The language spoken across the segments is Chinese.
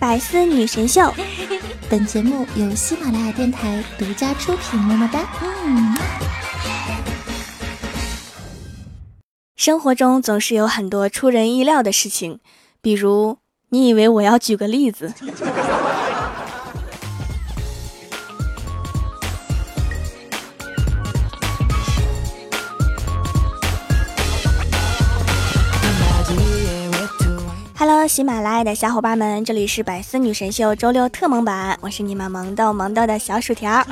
百思女神秀，本节目由喜马拉雅电台独家出品。么么哒。嗯。生活中总是有很多出人意料的事情，比如，你以为我要举个例子喜马拉雅的小伙伴们，这里是百思女神秀周六特萌版，我是你们萌豆萌豆的小薯条。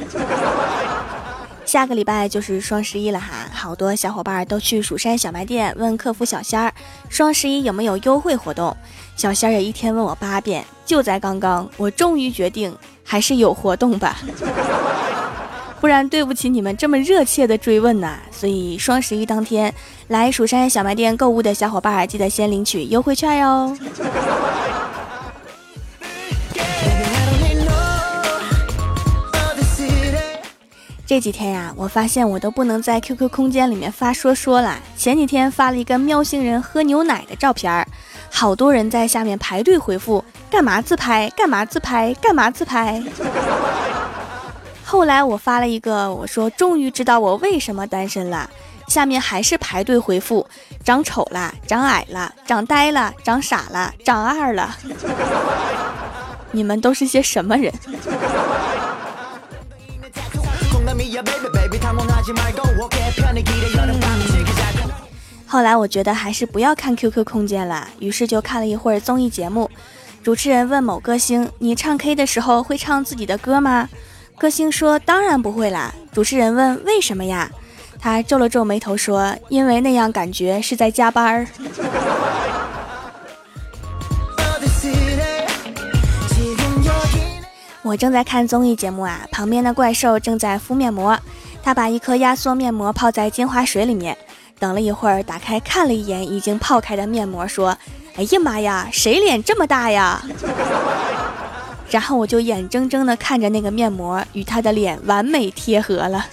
下个礼拜就是双十一了哈，好多小伙伴都去蜀山小卖店问客服小仙儿，双十一有没有优惠活动？小仙儿也一天问我八遍，就在刚刚，我终于决定还是有活动吧。不然对不起你们这么热切的追问呐，所以双十一当天来蜀山小卖店购物的小伙伴，记得先领取优惠券哟。这几天呀，我发现我都不能在 QQ 空间里面发说说了。前几天发了一个喵星人喝牛奶的照片儿，好多人在下面排队回复：干嘛自拍？干嘛自拍？干嘛自拍？后来我发了一个，我说终于知道我为什么单身了。下面还是排队回复：长丑了，长矮了，长呆了，长傻了，长二了。你们都是些什么人？后来我觉得还是不要看 QQ 空间了，于是就看了一会儿综艺节目。主持人问某歌星：“你唱 K 的时候会唱自己的歌吗？”歌星说：“当然不会啦。”主持人问：“为什么呀？”他皱了皱眉头说：“因为那样感觉是在加班儿。”我正在看综艺节目啊，旁边的怪兽正在敷面膜。他把一颗压缩面膜泡在精华水里面，等了一会儿，打开看了一眼已经泡开的面膜，说：“哎呀妈呀，谁脸这么大呀？”然后我就眼睁睁地看着那个面膜与他的脸完美贴合了。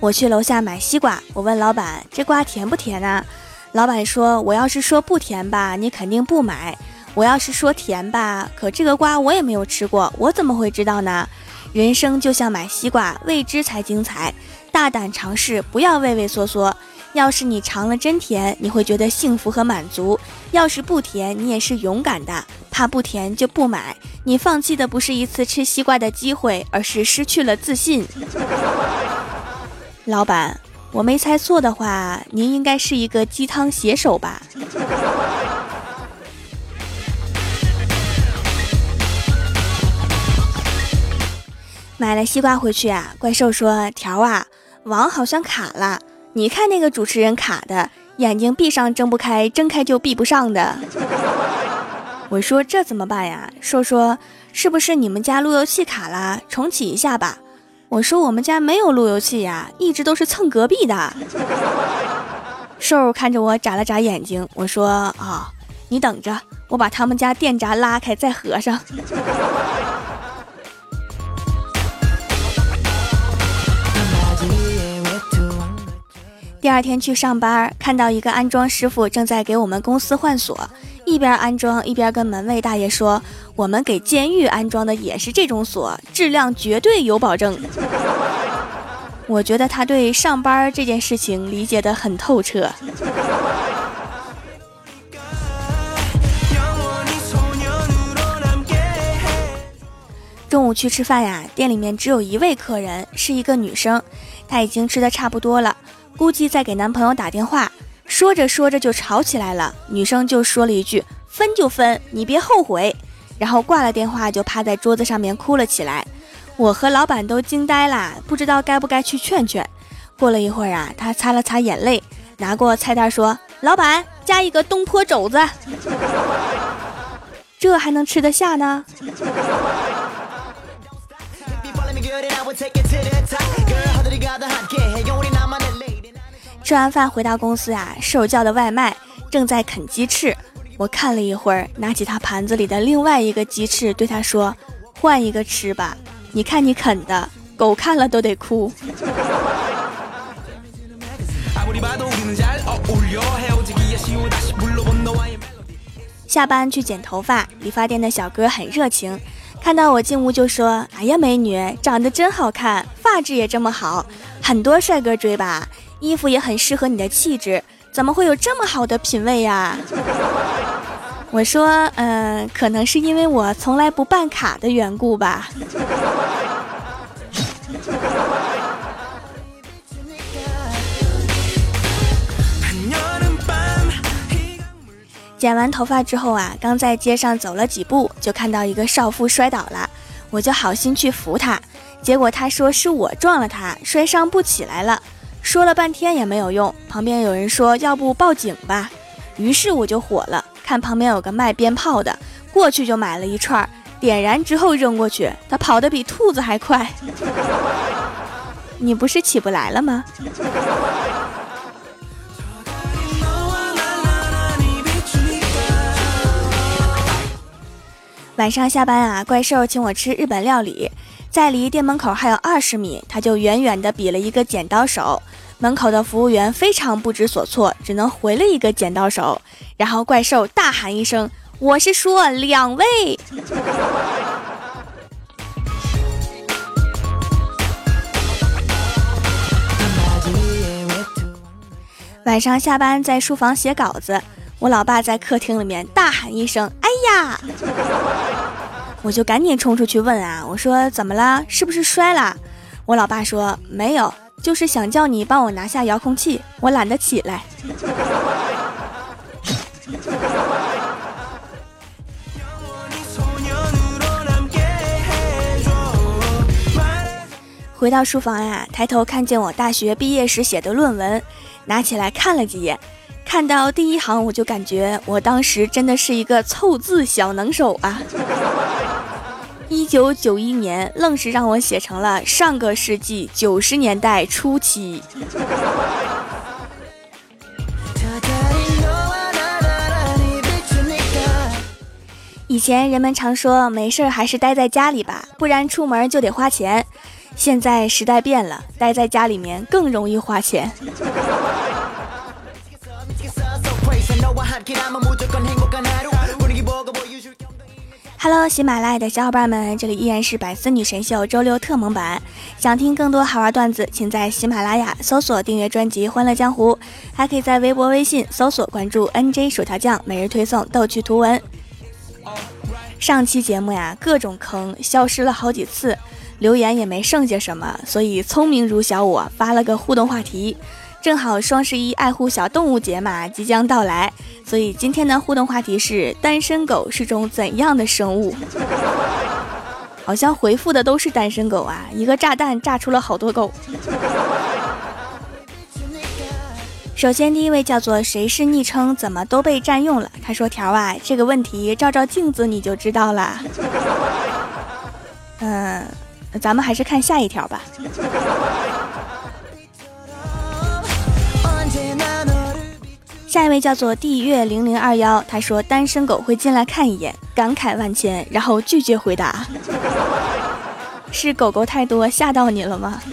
我去楼下买西瓜，我问老板：“这瓜甜不甜啊？”老板说：“我要是说不甜吧，你肯定不买；我要是说甜吧，可这个瓜我也没有吃过，我怎么会知道呢？人生就像买西瓜，未知才精彩，大胆尝试，不要畏畏缩缩。”要是你尝了真甜，你会觉得幸福和满足；要是不甜，你也是勇敢的。怕不甜就不买，你放弃的不是一次吃西瓜的机会，而是失去了自信。老板，我没猜错的话，您应该是一个鸡汤写手吧？买了西瓜回去啊，怪兽说：“条啊，网好像卡了。”你看那个主持人卡的眼睛闭上睁不开，睁开就闭不上的。我说这怎么办呀？说说是不是你们家路由器卡了？重启一下吧。我说我们家没有路由器呀，一直都是蹭隔壁的。瘦看着我眨了眨眼睛，我说啊，你等着，我把他们家电闸拉开再合上。第二天去上班，看到一个安装师傅正在给我们公司换锁，一边安装一边跟门卫大爷说：“我们给监狱安装的也是这种锁，质量绝对有保证。” 我觉得他对上班这件事情理解的很透彻。中午去吃饭呀，店里面只有一位客人，是一个女生，她已经吃的差不多了。估计在给男朋友打电话，说着说着就吵起来了。女生就说了一句：“分就分，你别后悔。”然后挂了电话，就趴在桌子上面哭了起来。我和老板都惊呆了，不知道该不该去劝劝。过了一会儿啊，他擦了擦眼泪，拿过菜单说：“老板，加一个东坡肘子。”这还能吃得下呢？吃完饭回到公司啊，室友叫的外卖正在啃鸡翅。我看了一会儿，拿起他盘子里的另外一个鸡翅，对他说：“换一个吃吧，你看你啃的，狗看了都得哭。”下班去剪头发，理发店的小哥很热情，看到我进屋就说：“哎呀，美女，长得真好看，发质也这么好，很多帅哥追吧，衣服也很适合你的气质，怎么会有这么好的品味呀？”我说：“嗯，可能是因为我从来不办卡的缘故吧。”剪完头发之后啊，刚在街上走了几步，就看到一个少妇摔倒了，我就好心去扶她，结果她说是我撞了她，摔伤不起来了。说了半天也没有用，旁边有人说要不报警吧，于是我就火了，看旁边有个卖鞭炮的，过去就买了一串，点燃之后扔过去，他跑得比兔子还快。你不是起不来了吗？晚上下班啊，怪兽请我吃日本料理，在离店门口还有二十米，他就远远的比了一个剪刀手。门口的服务员非常不知所措，只能回了一个剪刀手。然后怪兽大喊一声：“我是说两位。”晚上下班在书房写稿子。我老爸在客厅里面大喊一声：“哎呀！”我就赶紧冲出去问啊，我说：“怎么了？是不是摔了？”我老爸说：“没有，就是想叫你帮我拿下遥控器，我懒得起来。”回到书房呀，抬头看见我大学毕业时写的论文，拿起来看了几眼。看到第一行，我就感觉我当时真的是一个凑字小能手啊！一九九一年，愣是让我写成了上个世纪九十年代初期。以前人们常说没事还是待在家里吧，不然出门就得花钱。现在时代变了，待在家里面更容易花钱。Hello，喜马拉雅的小伙伴们，这里依然是百思女神秀周六特萌版。想听更多好玩段子，请在喜马拉雅搜索订阅专辑《欢乐江湖》，还可以在微博、微信搜索关注 NJ 薯条酱，每日推送逗趣图文。上期节目呀，各种坑，消失了好几次，留言也没剩下什么，所以聪明如小我发了个互动话题。正好双十一爱护小动物节嘛即将到来，所以今天的互动话题是：单身狗是种怎样的生物？好像回复的都是单身狗啊！一个炸弹炸出了好多狗。首先，第一位叫做谁是昵称怎么都被占用了？他说：“条啊，这个问题照照镜子你就知道了。”嗯，咱们还是看下一条吧。下一位叫做地月零零二幺，他说单身狗会进来看一眼，感慨万千，然后拒绝回答。是狗狗太多吓到你了吗？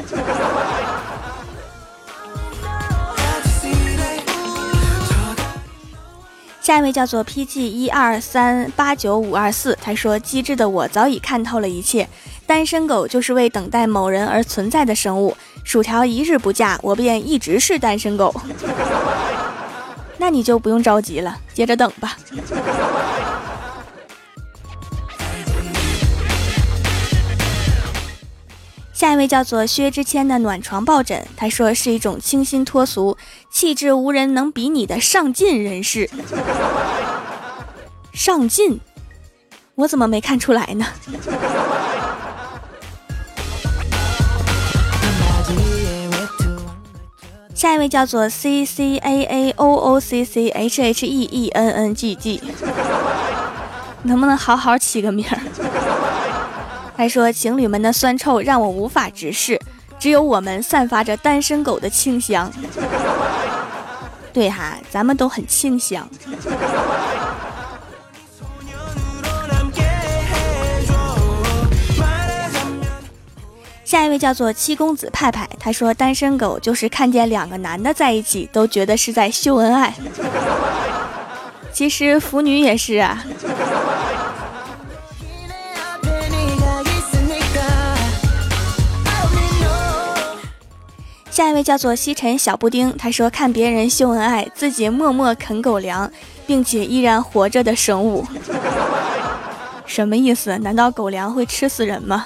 下一位叫做 PG 一二三八九五二四，他说机智的我早已看透了一切，单身狗就是为等待某人而存在的生物。薯条一日不嫁，我便一直是单身狗。那你就不用着急了，接着等吧。下一位叫做薛之谦的暖床抱枕，他说是一种清新脱俗、气质无人能比拟的上进人士。上进，我怎么没看出来呢？下一位叫做 C C A A O O C C H H E E N N G G，能不能好好起个名儿？还说情侣们的酸臭让我无法直视，只有我们散发着单身狗的清香。对哈，咱们都很清香。下一位叫做七公子派派，他说单身狗就是看见两个男的在一起都觉得是在秀恩爱。其实腐女也是啊。下一位叫做西尘小布丁，他说看别人秀恩爱，自己默默啃狗粮，并且依然活着的生物，什么意思？难道狗粮会吃死人吗？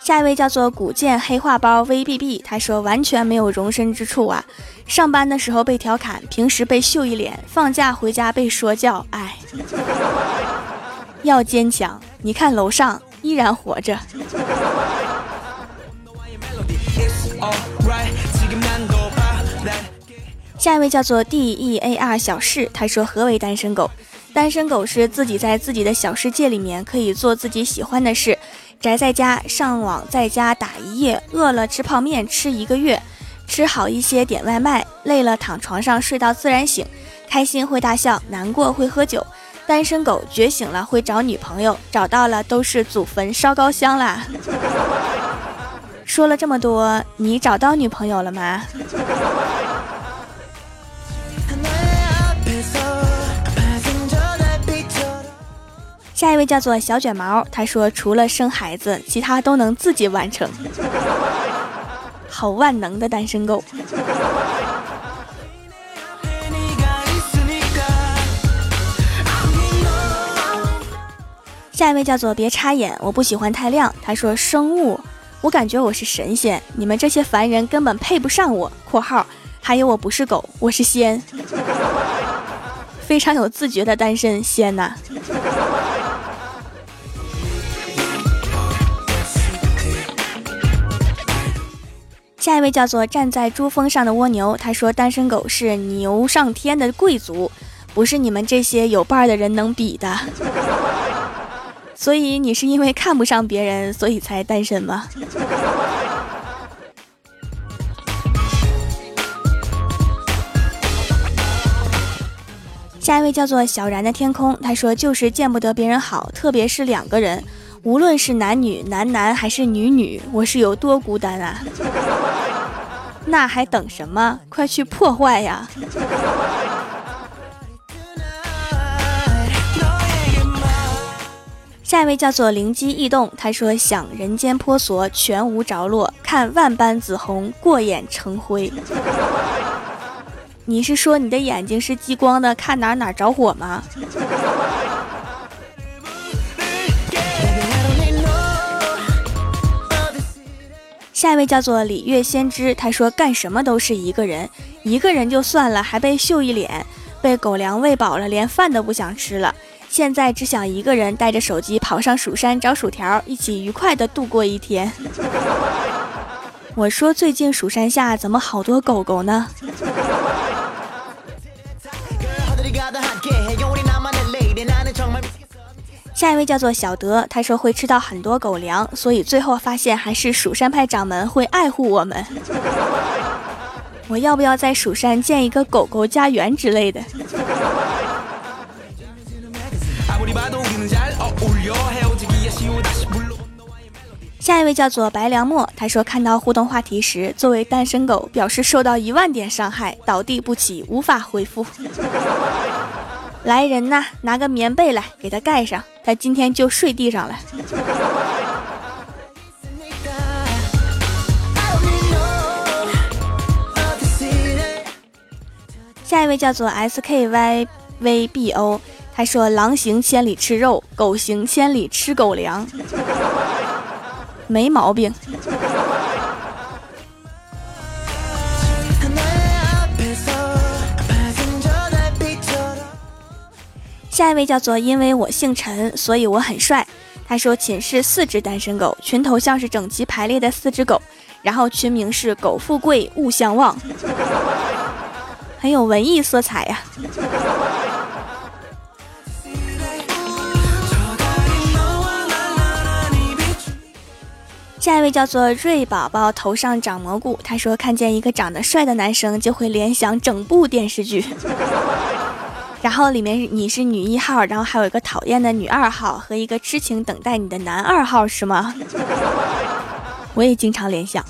下一位叫做古剑黑化包 VBB，他说完全没有容身之处啊！上班的时候被调侃，平时被秀一脸，放假回家被说教，哎。要坚强，你看楼上依然活着。下一位叫做 D E A R 小事，他说何为单身狗？单身狗是自己在自己的小世界里面可以做自己喜欢的事，宅在家上网，在家打一夜，饿了吃泡面吃一个月，吃好一些点外卖，累了躺床上睡到自然醒，开心会大笑，难过会喝酒。单身狗觉醒了会找女朋友，找到了都是祖坟烧高香啦。说了这么多，你找到女朋友了吗？下一位叫做小卷毛，他说除了生孩子，其他都能自己完成。好万能的单身狗。下一位叫做别插眼，我不喜欢太亮。他说生物，我感觉我是神仙，你们这些凡人根本配不上我。括号还有我不是狗，我是仙，非常有自觉的单身仙呐。下一位叫做站在珠峰上的蜗牛，他说单身狗是牛上天的贵族，不是你们这些有伴儿的人能比的。所以你是因为看不上别人，所以才单身吗？下一位叫做小然的天空，他说就是见不得别人好，特别是两个人，无论是男女、男男还是女女，我是有多孤单啊！那还等什么？快去破坏呀！下一位叫做灵机一动，他说：“想人间婆娑，全无着落；看万般紫红，过眼成灰。”你是说你的眼睛是激光的，看哪哪着火吗？下一位叫做李月先知，他说：“干什么都是一个人，一个人就算了，还被秀一脸，被狗粮喂饱了，连饭都不想吃了。”现在只想一个人带着手机跑上蜀山找薯条，一起愉快的度过一天。我说最近蜀山下怎么好多狗狗呢？下一位叫做小德，他说会吃到很多狗粮，所以最后发现还是蜀山派掌门会爱护我们。我要不要在蜀山建一个狗狗家园之类的？下一位叫做白良墨，他说看到互动话题时，作为单身狗表示受到一万点伤害，倒地不起，无法回复。来人呐，拿个棉被来给他盖上，他今天就睡地上了。下一位叫做 SKYVBO。他说：“狼行千里吃肉，狗行千里吃狗粮，没毛病。”下一位叫做“因为我姓陈，所以我很帅。”他说：“寝室四只单身狗，群头像是整齐排列的四只狗，然后群名是‘狗富贵，勿相忘’，很有文艺色彩呀。”下一位叫做瑞宝宝，头上长蘑菇。他说看见一个长得帅的男生，就会联想整部电视剧。然后里面你是女一号，然后还有一个讨厌的女二号和一个痴情等待你的男二号是吗？我也经常联想。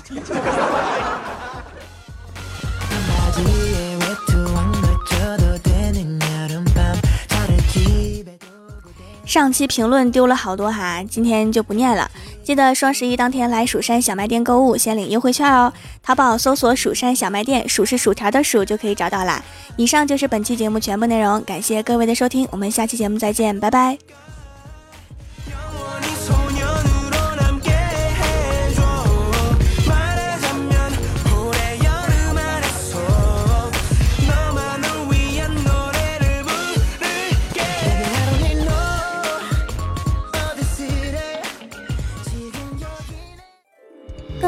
上期评论丢了好多哈，今天就不念了。记得双十一当天来蜀山小卖店购物，先领优惠券哦。淘宝搜索“蜀山小卖店”，数是薯条的数就可以找到啦。以上就是本期节目全部内容，感谢各位的收听，我们下期节目再见，拜拜。